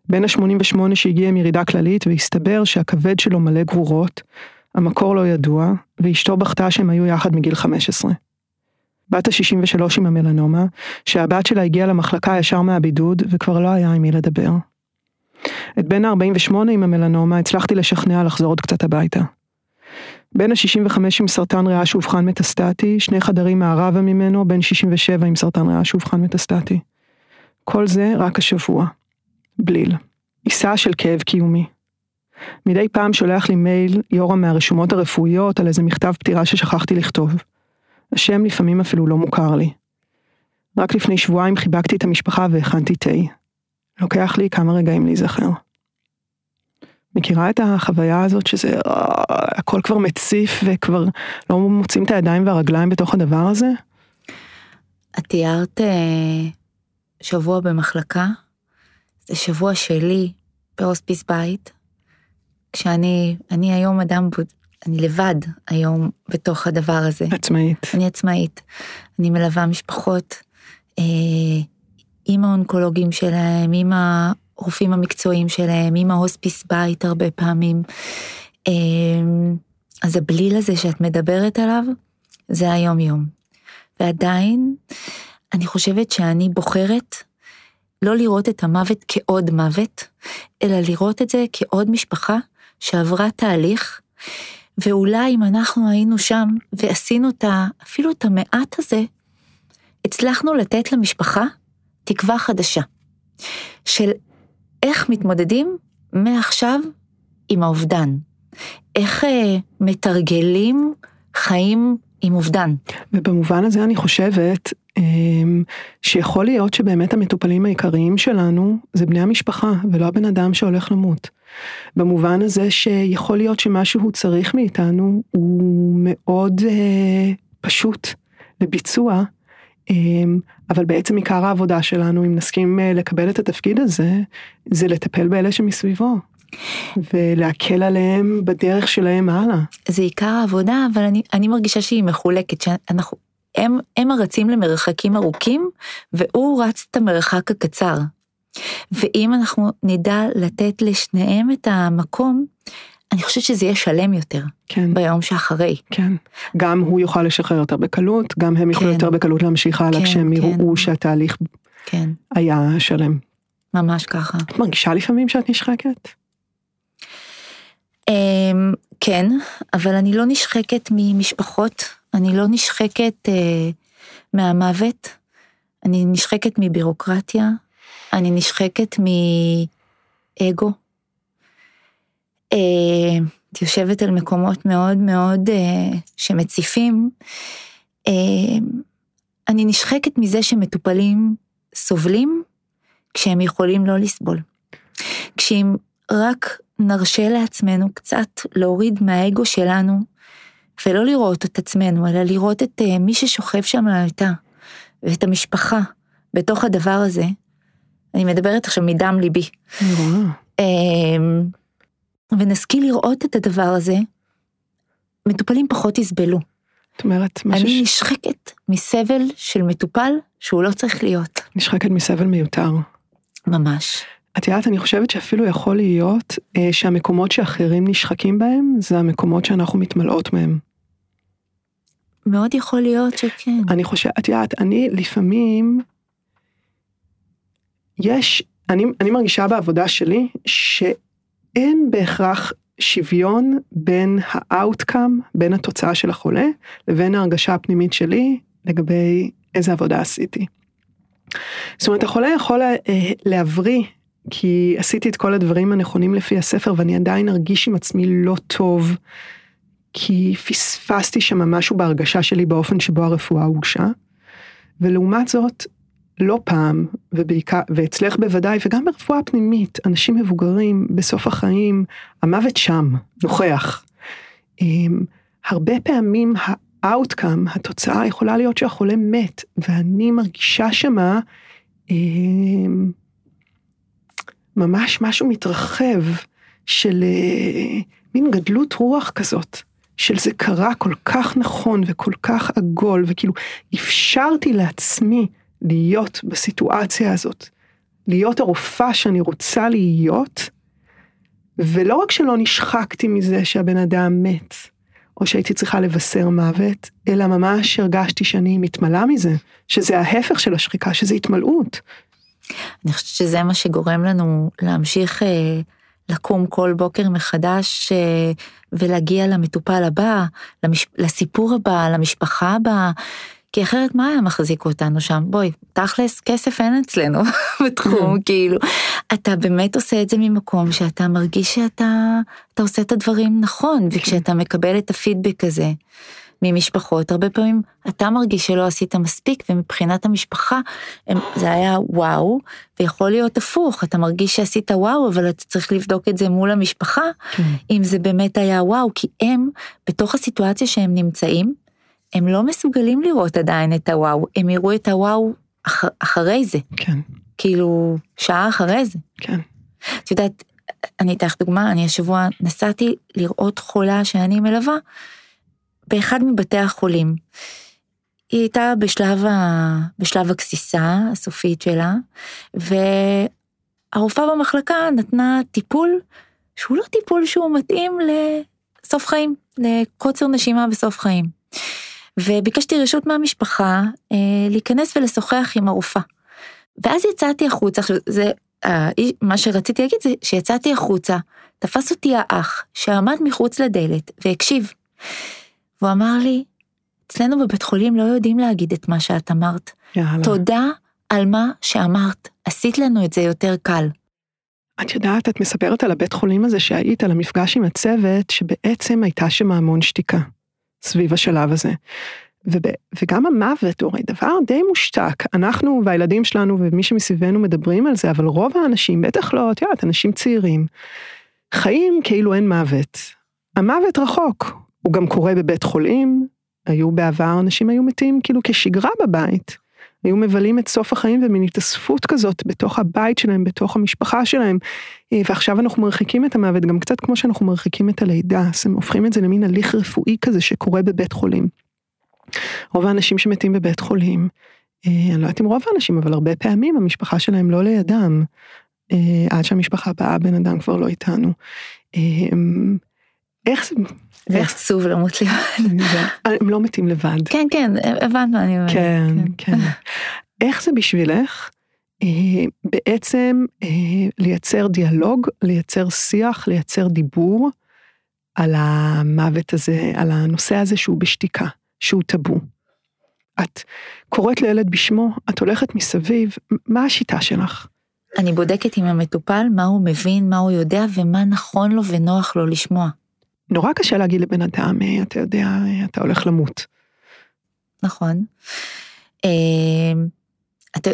בן ה-88 שהגיע עם ירידה כללית והסתבר שהכבד שלו מלא גרורות, המקור לא ידוע, ואשתו בכתה שהם היו יחד מגיל 15. בת ה-63 עם המלנומה, שהבת שלה הגיעה למחלקה ישר מהבידוד וכבר לא היה עם מי לדבר. את בן ה-48 עם המלנומה הצלחתי לשכנע לחזור עוד קצת הביתה. בן ה-65 עם סרטן ריאה שאובחן מטסטטי, שני חדרים מערבה ממנו, בן 67 עם סרטן ריאה שאובחן מטסטטי. כל זה רק השבוע. בליל. עיסה של כאב קיומי. מדי פעם שולח לי מייל יורם מהרשומות הרפואיות על איזה מכתב פטירה ששכחתי לכתוב. השם לפעמים אפילו לא מוכר לי. רק לפני שבועיים חיבקתי את המשפחה והכנתי תה. לוקח לי כמה רגעים להיזכר. מכירה את החוויה הזאת שזה אה, הכל כבר מציף וכבר לא מוצאים את הידיים והרגליים בתוך הדבר הזה? את תיארת אה, שבוע במחלקה, זה שבוע שלי בהוספיס בית, כשאני, אני היום אדם, אני לבד היום בתוך הדבר הזה. עצמאית. אני עצמאית. אני מלווה משפחות אה, עם האונקולוגים שלהם, עם הרופאים המקצועיים שלהם, עם ההוספיס בית הרבה פעמים. אה, אז הבליל הזה שאת מדברת עליו, זה היום יום. ועדיין, אני חושבת שאני בוחרת לא לראות את המוות כעוד מוות, אלא לראות את זה כעוד משפחה שעברה תהליך, ואולי אם אנחנו היינו שם ועשינו את ה, אפילו את המעט הזה, הצלחנו לתת למשפחה תקווה חדשה, של איך מתמודדים מעכשיו עם האובדן, איך אה, מתרגלים חיים עם אובדן. ובמובן הזה אני חושבת שיכול להיות שבאמת המטופלים העיקריים שלנו זה בני המשפחה ולא הבן אדם שהולך למות. במובן הזה שיכול להיות שמה שהוא צריך מאיתנו הוא מאוד אה, פשוט לביצוע, אה, אבל בעצם עיקר העבודה שלנו, אם נסכים אה, לקבל את התפקיד הזה, זה לטפל באלה שמסביבו. ולהקל עליהם בדרך שלהם הלאה. זה עיקר העבודה, אבל אני, אני מרגישה שהיא מחולקת, שאנחנו, הם, הם הרצים למרחקים ארוכים, והוא רץ את המרחק הקצר. ואם אנחנו נדע לתת לשניהם את המקום, אני חושבת שזה יהיה שלם יותר. כן. ביום שאחרי. כן. גם הוא יוכל לשחרר יותר בקלות, גם הם יוכלו כן. יותר בקלות להמשיך הלאה, כן, כשהם כן. יראו שהתהליך כן. היה שלם. ממש ככה. את מרגישה לפעמים שאת נשחקת? אמ, כן, אבל אני לא נשחקת ממשפחות, אני לא נשחקת אה, מהמוות, אני נשחקת מבירוקרטיה, אני נשחקת מאגו. אה, את יושבת על מקומות מאוד מאוד אה, שמציפים. אה, אני נשחקת מזה שמטופלים סובלים כשהם יכולים לא לסבול. כשאם רק נרשה לעצמנו קצת להוריד מהאגו שלנו, ולא לראות את עצמנו, אלא לראות את uh, מי ששוכב שם על המיטה, ואת המשפחה בתוך הדבר הזה. אני מדברת עכשיו מדם ליבי. Uh, ונשכיל לראות את הדבר הזה, מטופלים פחות יסבלו. זאת אומרת, אני ש... נשחקת מסבל של מטופל שהוא לא צריך להיות. נשחקת מסבל מיותר. ממש. את יודעת, אני חושבת שאפילו יכול להיות אה, שהמקומות שאחרים נשחקים בהם, זה המקומות שאנחנו מתמלאות מהם. מאוד יכול להיות שכן. אני חושבת, את יודעת, אני לפעמים, יש, אני, אני מרגישה בעבודה שלי שאין בהכרח שוויון בין ה-outcome, בין התוצאה של החולה, לבין ההרגשה הפנימית שלי לגבי איזה עבודה עשיתי. זאת אומרת, החולה יכול אה, להבריא כי עשיתי את כל הדברים הנכונים לפי הספר ואני עדיין ארגיש עם עצמי לא טוב, כי פספסתי שם משהו בהרגשה שלי באופן שבו הרפואה הוגשה. ולעומת זאת, לא פעם, ובעיקר, ואצלך בוודאי, וגם ברפואה פנימית, אנשים מבוגרים בסוף החיים, המוות שם, נוכח. אמ, הרבה פעמים ה-outcome, התוצאה יכולה להיות שהחולה מת, ואני מרגישה שמה, אמ, ממש משהו מתרחב של אה, מין גדלות רוח כזאת, של זה קרה כל כך נכון וכל כך עגול, וכאילו אפשרתי לעצמי להיות בסיטואציה הזאת, להיות הרופאה שאני רוצה להיות, ולא רק שלא נשחקתי מזה שהבן אדם מת, או שהייתי צריכה לבשר מוות, אלא ממש הרגשתי שאני מתמלאה מזה, שזה ההפך של השחיקה, שזה התמלאות, אני חושבת שזה מה שגורם לנו להמשיך אה, לקום כל בוקר מחדש אה, ולהגיע למטופל הבא, למש... לסיפור הבא, למשפחה הבאה. כי אחרת מה היה מחזיק אותנו שם? בואי, תכלס, כסף אין אצלנו בתחום, כאילו. אתה באמת עושה את זה ממקום שאתה מרגיש שאתה עושה את הדברים נכון, כן. וכשאתה מקבל את הפידבק הזה, ממשפחות, הרבה פעמים אתה מרגיש שלא עשית מספיק, ומבחינת המשפחה הם, זה היה וואו, ויכול להיות הפוך, אתה מרגיש שעשית וואו, אבל אתה צריך לבדוק את זה מול המשפחה, כן. אם זה באמת היה וואו, כי הם, בתוך הסיטואציה שהם נמצאים, הם לא מסוגלים לראות עדיין את הוואו, הם יראו את הוואו אח, אחרי זה. כן. כאילו, שעה אחרי זה. כן. את יודעת, אני אתן לך דוגמה, אני השבוע נסעתי לראות חולה שאני מלווה, באחד מבתי החולים. היא הייתה בשלב, ה... בשלב הגסיסה הסופית שלה, והרופאה במחלקה נתנה טיפול שהוא לא טיפול שהוא מתאים לסוף חיים, לקוצר נשימה בסוף חיים. וביקשתי רשות מהמשפחה אה, להיכנס ולשוחח עם הרופאה. ואז יצאתי החוצה, עכשיו זה, מה שרציתי להגיד זה שיצאתי החוצה, תפס אותי האח שעמד מחוץ לדלת והקשיב. והוא אמר לי, אצלנו בבית חולים לא יודעים להגיד את מה שאת אמרת. יאללה. תודה על מה שאמרת, עשית לנו את זה יותר קל. את יודעת, את מספרת על הבית חולים הזה שהיית, על המפגש עם הצוות, שבעצם הייתה שם המון שתיקה סביב השלב הזה. וב, וגם המוות הוא הרי דבר די מושתק. אנחנו והילדים שלנו ומי שמסביבנו מדברים על זה, אבל רוב האנשים, בטח לא, את יודעת, אנשים צעירים, חיים כאילו אין מוות. המוות רחוק, הוא גם קורה בבית חולים, היו בעבר, אנשים היו מתים כאילו כשגרה בבית. היו מבלים את סוף החיים במין התאספות כזאת בתוך הבית שלהם, בתוך המשפחה שלהם, אה, ועכשיו אנחנו מרחיקים את המוות, גם קצת כמו שאנחנו מרחיקים את הלידה, אז הם הופכים את זה למין הליך רפואי כזה שקורה בבית חולים. רוב האנשים שמתים בבית חולים, אה, אני לא יודעת אם רוב האנשים, אבל הרבה פעמים המשפחה שלהם לא לידם, אה, עד שהמשפחה באה, בן אדם כבר לא איתנו. איך זה... זה עצוב למות לבד. הם לא מתים לבד. כן, כן, הבנת מה אני אומרת. כן, כן. איך זה בשבילך אה, בעצם אה, לייצר דיאלוג, לייצר שיח, לייצר דיבור על המוות הזה, על הנושא הזה שהוא בשתיקה, שהוא טאבו. את קוראת לילד בשמו, את הולכת מסביב, מה השיטה שלך? אני בודקת עם המטופל מה הוא מבין, מה הוא יודע ומה נכון לו ונוח לו לשמוע. נורא קשה להגיד לבן אדם, אה, אתה יודע, אה, אתה הולך למות. נכון. אה, אתה,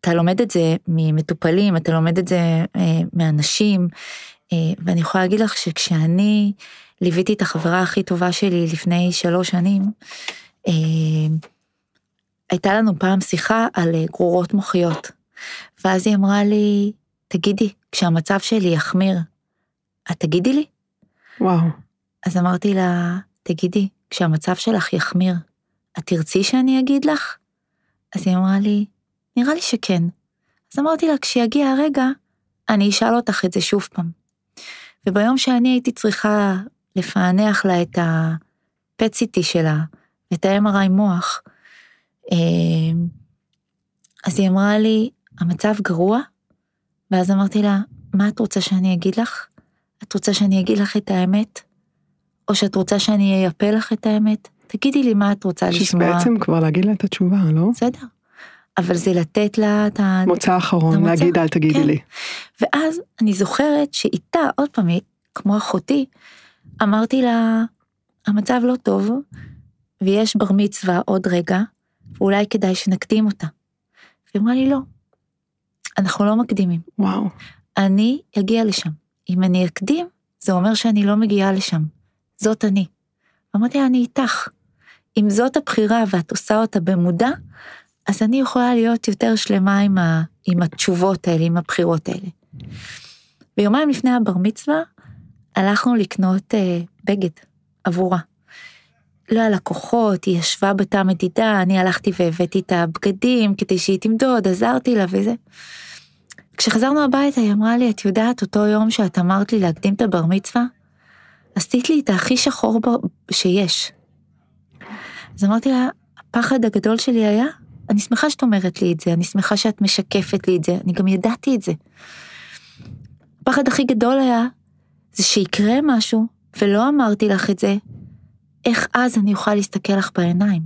אתה לומד את זה ממטופלים, אתה לומד את זה מאנשים, ואני יכולה להגיד לך שכשאני ליוויתי את החברה הכי טובה שלי לפני שלוש שנים, הייתה לנו פעם שיחה על גרורות מוחיות, ואז היא אמרה לי, תגידי, כשהמצב שלי יחמיר, את תגידי לי? וואו. אז אמרתי לה, תגידי, כשהמצב שלך יחמיר, את תרצי שאני אגיד לך? אז היא אמרה לי, נראה לי שכן. אז אמרתי לה, כשיגיע הרגע, אני אשאל אותך את זה שוב פעם. וביום שאני הייתי צריכה לפענח לה את ה-PET-CT שלה, את ה-MRI מוח, אמ, אז היא אמרה לי, המצב גרוע? ואז אמרתי לה, מה את רוצה שאני אגיד לך? את רוצה שאני אגיד לך את האמת? או שאת רוצה שאני אייפה לך את האמת? תגידי לי מה את רוצה לשמוע. בעצם כבר להגיד לה את התשובה, לא? בסדר. אבל זה לתת לה את ה... מוצא אחרון, להגיד אל תגידי כן. לי. ואז אני זוכרת שאיתה, עוד פעם, כמו אחותי, אמרתי לה, המצב לא טוב, ויש בר מצווה עוד רגע, ואולי כדאי שנקדים אותה. והיא אמרה לי, לא, אנחנו לא מקדימים. וואו. אני אגיע לשם. אם אני אקדים, זה אומר שאני לא מגיעה לשם. זאת אני. אמרתי אני איתך. אם זאת הבחירה ואת עושה אותה במודע, אז אני יכולה להיות יותר שלמה עם, ה, עם התשובות האלה, עם הבחירות האלה. ויומיים לפני הבר מצווה, הלכנו לקנות אה, בגד עבורה. לא היה לקוחות, היא ישבה בתא מדידה, אני הלכתי והבאתי את הבגדים כדי שהיא תמדוד, עזרתי לה וזה. כשחזרנו הביתה היא אמרה לי, את יודעת, אותו יום שאת אמרת לי להקדים את הבר מצווה, עשית לי את הכי שחור שיש. אז אמרתי לה, הפחד הגדול שלי היה, אני שמחה שאת אומרת לי את זה, אני שמחה שאת משקפת לי את זה, אני גם ידעתי את זה. הפחד הכי גדול היה, זה שיקרה משהו, ולא אמרתי לך את זה, איך אז אני אוכל להסתכל לך בעיניים?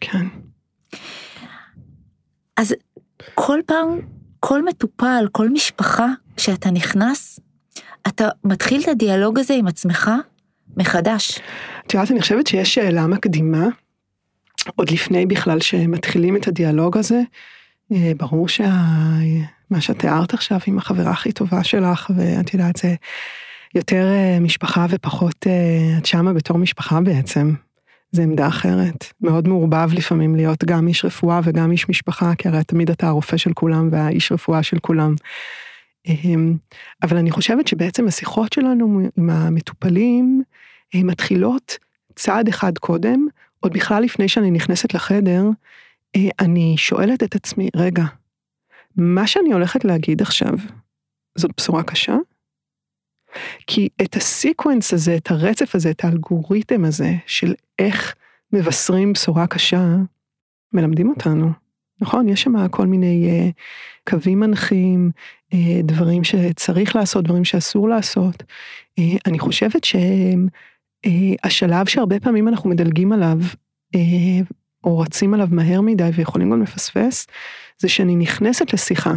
כן. אז כל פעם, כל מטופל, כל משפחה, כשאתה נכנס, אתה מתחיל את הדיאלוג הזה עם עצמך מחדש. את יודעת, אני חושבת שיש שאלה מקדימה, עוד לפני בכלל שמתחילים את הדיאלוג הזה. אה, ברור שמה שאת תיארת עכשיו עם החברה הכי טובה שלך, ואת יודעת, זה יותר אה, משפחה ופחות אה, את שמה בתור משפחה בעצם. זה עמדה אחרת. מאוד מעורבב לפעמים להיות גם איש רפואה וגם איש משפחה, כי הרי תמיד אתה הרופא של כולם והאיש רפואה של כולם. אמ, אבל אני חושבת שבעצם השיחות שלנו עם המטופלים מתחילות צעד אחד קודם, עוד בכלל לפני שאני נכנסת לחדר, אה, אני שואלת את עצמי, רגע, מה שאני הולכת להגיד עכשיו, זאת בשורה קשה? כי את הסיקוונס הזה, את הרצף הזה, את האלגוריתם הזה של איך מבשרים בשורה קשה, מלמדים אותנו. נכון? יש שם כל מיני אה, קווים מנחים, אה, דברים שצריך לעשות, דברים שאסור לעשות. אה, אני חושבת שהשלב אה, שהרבה פעמים אנחנו מדלגים עליו, אה, או רצים עליו מהר מדי ויכולים גם לפספס, זה שאני נכנסת לשיחה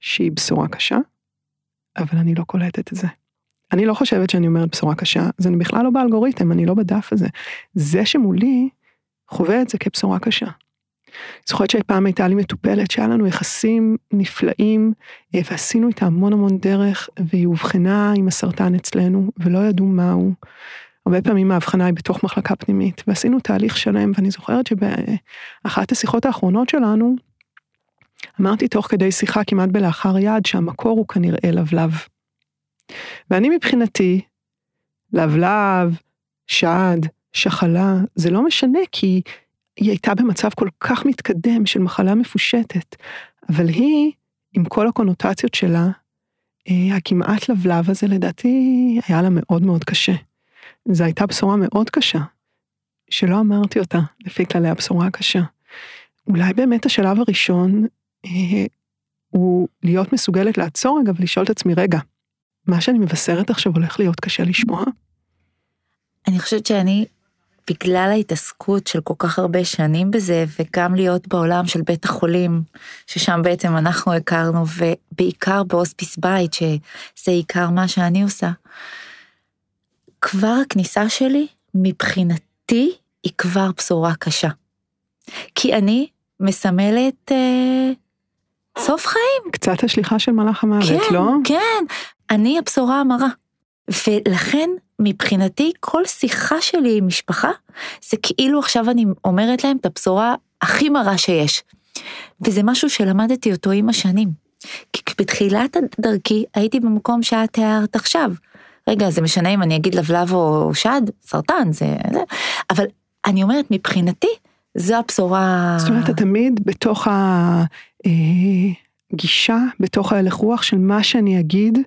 שהיא בשורה קשה, אבל אני לא קולטת את זה. אני לא חושבת שאני אומרת בשורה קשה, אז אני בכלל לא באלגוריתם, אני לא בדף הזה. זה שמולי חווה את זה כבשורה קשה. זוכרת שפעם הייתה לי מטופלת שהיה לנו יחסים נפלאים אה, ועשינו איתה המון המון דרך והיא אובחנה עם הסרטן אצלנו ולא ידעו מהו. הרבה פעמים ההבחנה היא בתוך מחלקה פנימית ועשינו תהליך שלם ואני זוכרת שבאחת השיחות האחרונות שלנו אמרתי תוך כדי שיחה כמעט בלאחר יד שהמקור הוא כנראה לבלב. ואני מבחינתי, לבלב, שד, שחלה, זה לא משנה כי היא הייתה במצב כל כך מתקדם של מחלה מפושטת, אבל היא, עם כל הקונוטציות שלה, אה, הכמעט לבלב הזה לדעתי היה לה מאוד מאוד קשה. זו הייתה בשורה מאוד קשה, שלא אמרתי אותה לפי כללי הבשורה הקשה. אולי באמת השלב הראשון אה, הוא להיות מסוגלת לעצור רגע ולשאול את עצמי, רגע, מה שאני מבשרת עכשיו הולך להיות קשה לשמוע? אני חושבת שאני בגלל ההתעסקות של כל כך הרבה שנים בזה, וגם להיות בעולם של בית החולים, ששם בעצם אנחנו הכרנו, ובעיקר בהוספיס בית, שזה עיקר מה שאני עושה, כבר הכניסה שלי, מבחינתי, היא כבר בשורה קשה. כי אני מסמלת אה, סוף חיים. קצת השליחה של מלאך המוות, כן, לא? כן, אני הבשורה המרה. ולכן מבחינתי כל שיחה שלי עם משפחה זה כאילו עכשיו אני אומרת להם את הבשורה הכי מרה שיש. וזה משהו שלמדתי אותו עם השנים. כי בתחילת דרכי הייתי במקום שאת תיארת עכשיו. רגע זה משנה אם אני אגיד לבלב או שד סרטן זה זה אבל אני אומרת מבחינתי זו הבשורה. זאת אומרת תמיד בתוך ה... גישה בתוך ההלך רוח של מה שאני אגיד,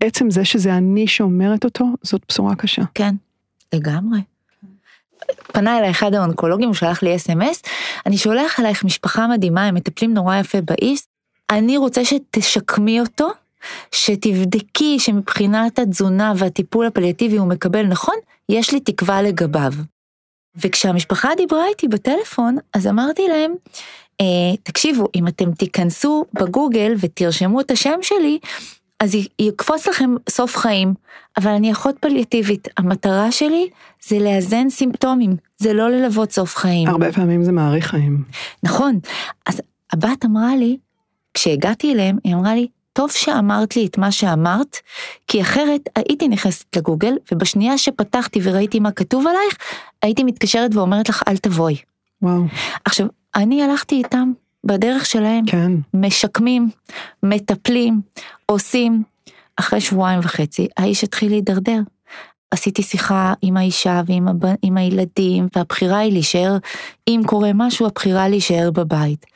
עצם זה שזה אני שאומרת אותו, זאת בשורה קשה. כן, לגמרי. פנה אליי אחד האונקולוגים, הוא שלח לי אס.אם.אס, אני שולח אלייך משפחה מדהימה, הם מטפלים נורא יפה באיס, אני רוצה שתשקמי אותו, שתבדקי שמבחינת התזונה והטיפול הפליאטיבי הוא מקבל נכון, יש לי תקווה לגביו. וכשהמשפחה דיברה איתי בטלפון, אז אמרתי להם, תקשיבו, אם אתם תיכנסו בגוגל ותרשמו את השם שלי, אז יקפוץ לכם סוף חיים, אבל אני אחות פליאטיבית, המטרה שלי זה לאזן סימפטומים, זה לא ללוות סוף חיים. הרבה פעמים זה מאריך חיים. נכון, אז הבת אמרה לי, כשהגעתי אליהם, היא אמרה לי, טוב שאמרת לי את מה שאמרת, כי אחרת הייתי נכנסת לגוגל, ובשנייה שפתחתי וראיתי מה כתוב עלייך, הייתי מתקשרת ואומרת לך אל תבואי. וואו. עכשיו, אני הלכתי איתם בדרך שלהם, כן. משקמים, מטפלים, עושים. אחרי שבועיים וחצי האיש התחיל להידרדר. עשיתי שיחה עם האישה ועם הב... עם הילדים, והבחירה היא להישאר, אם קורה משהו, הבחירה להישאר בבית.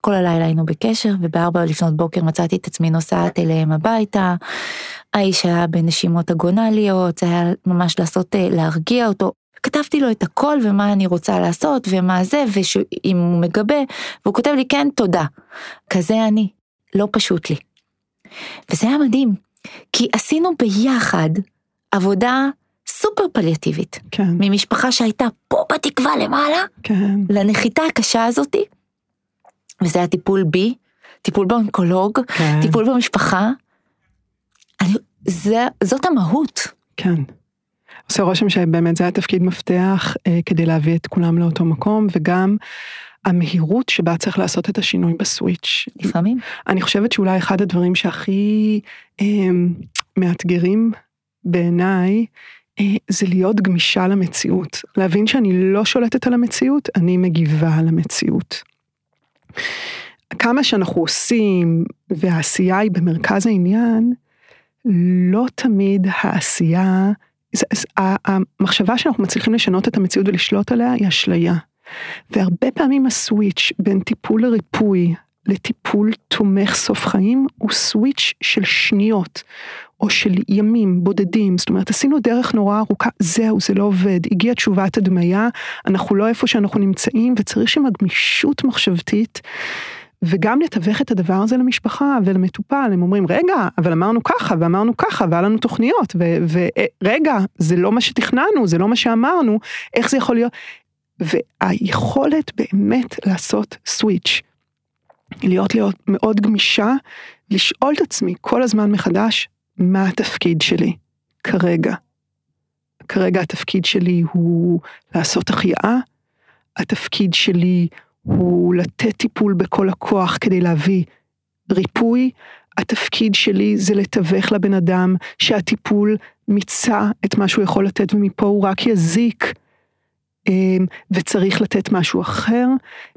כל הלילה היינו בקשר, ובארבע לפנות בוקר מצאתי את עצמי נוסעת אליהם הביתה. האיש היה בנשימות אגונליות, זה היה ממש לעשות, אה, להרגיע אותו. כתבתי לו את הכל ומה אני רוצה לעשות ומה זה ואם הוא מגבה והוא כותב לי כן תודה. כזה אני, לא פשוט לי. וזה היה מדהים, כי עשינו ביחד עבודה סופר פליאטיבית. כן. ממשפחה שהייתה פה בתקווה למעלה, כן. לנחיתה הקשה הזאתי. וזה היה טיפול בי, טיפול באונקולוג, כן. טיפול במשפחה. אני, זה, זאת המהות. כן. עושה רושם שבאמת זה היה תפקיד מפתח אה, כדי להביא את כולם לאותו מקום, וגם המהירות שבה צריך לעשות את השינוי בסוויץ'. לפעמים. אני חושבת שאולי אחד הדברים שהכי אה, מאתגרים בעיניי, אה, זה להיות גמישה למציאות. להבין שאני לא שולטת על המציאות, אני מגיבה על המציאות. כמה שאנחנו עושים, והעשייה היא במרכז העניין, לא תמיד העשייה המחשבה שאנחנו מצליחים לשנות את המציאות ולשלוט עליה היא אשליה. והרבה פעמים הסוויץ' בין טיפול לריפוי לטיפול תומך סוף חיים הוא סוויץ' של שניות. או של ימים בודדים, זאת אומרת עשינו דרך נורא ארוכה, זהו זה לא עובד, הגיעה תשובת הדמיה, אנחנו לא איפה שאנחנו נמצאים וצריך שם גמישות מחשבתית. וגם לתווך את הדבר הזה למשפחה ולמטופל, הם אומרים רגע, אבל אמרנו ככה ואמרנו ככה והיה לנו תוכניות ורגע, זה לא מה שתכננו, זה לא מה שאמרנו, איך זה יכול להיות? והיכולת באמת לעשות סוויץ', להיות להיות מאוד גמישה, לשאול את עצמי כל הזמן מחדש, מה התפקיד שלי כרגע. כרגע התפקיד שלי הוא לעשות החייאה, התפקיד שלי הוא לתת טיפול בכל הכוח כדי להביא ריפוי, התפקיד שלי זה לתווך לבן אדם שהטיפול מיצה את מה שהוא יכול לתת ומפה הוא רק יזיק. אמ, וצריך לתת משהו אחר,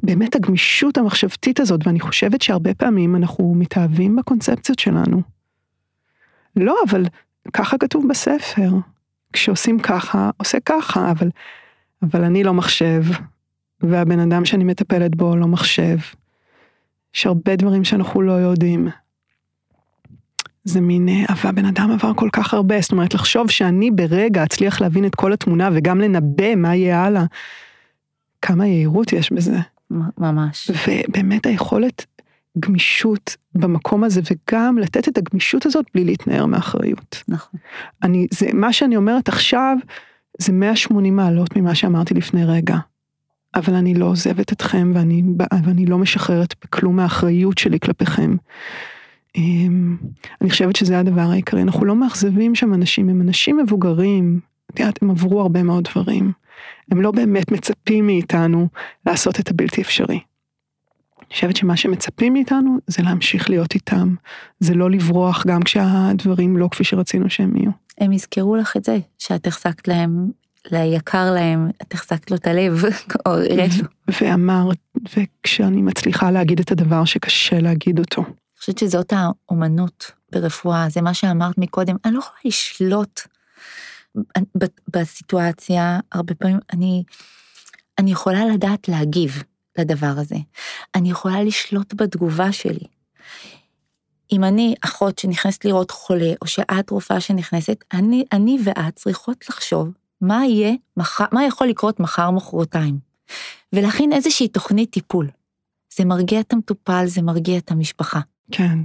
באמת הגמישות המחשבתית הזאת, ואני חושבת שהרבה פעמים אנחנו מתאהבים בקונספציות שלנו. לא, אבל ככה כתוב בספר. כשעושים ככה, עושה ככה, אבל, אבל אני לא מחשב, והבן אדם שאני מטפלת בו לא מחשב. יש הרבה דברים שאנחנו לא יודעים. זה מין, אה, אבל הבן אדם עבר כל כך הרבה, זאת אומרת לחשוב שאני ברגע אצליח להבין את כל התמונה וגם לנבא מה יהיה הלאה. כמה יהירות יש בזה. ממש. ובאמת היכולת גמישות במקום הזה וגם לתת את הגמישות הזאת בלי להתנער מאחריות. נכון. אני, זה, מה שאני אומרת עכשיו זה 180 מעלות ממה שאמרתי לפני רגע. אבל אני לא עוזבת אתכם ואני, ואני לא משחררת בכלום מהאחריות שלי כלפיכם. אמ, אני חושבת שזה הדבר העיקרי, אנחנו לא מאכזבים שם אנשים, הם אנשים מבוגרים, את יודעת, הם עברו הרבה מאוד דברים. הם לא באמת מצפים מאיתנו לעשות את הבלתי אפשרי. אני חושבת שמה שמצפים מאיתנו זה להמשיך להיות איתם, זה לא לברוח גם כשהדברים לא כפי שרצינו שהם יהיו. הם יזכרו לך את זה, שאת החזקת להם, ליקר להם, את החזקת לו את הלב, או הראית לו. ואמרת, וכשאני מצליחה להגיד את הדבר שקשה להגיד אותו. אני חושבת שזאת האומנות ברפואה, זה מה שאמרת מקודם, אני לא יכולה לשלוט בסיטואציה, הרבה פעמים אני, אני יכולה לדעת להגיב. לדבר הזה. אני יכולה לשלוט בתגובה שלי. אם אני אחות שנכנסת לראות חולה, או שאת רופאה שנכנסת, אני, אני ואת צריכות לחשוב מה יהיה, מח... מה יכול לקרות מחר מחרתיים, ולהכין איזושהי תוכנית טיפול. זה מרגיע את המטופל, זה מרגיע את המשפחה. כן,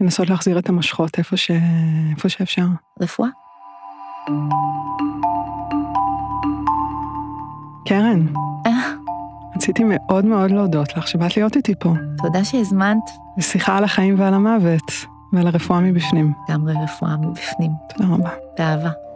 לנסות להחזיר את המושכות איפה, ש... איפה שאפשר. רפואה. קרן. אה. רציתי מאוד מאוד להודות לך שבאת להיות איתי פה. תודה שהזמנת. ושיחה על החיים ועל המוות, ועל הרפואה מבפנים. לגמרי רפואה מבפנים. תודה רבה. באהבה.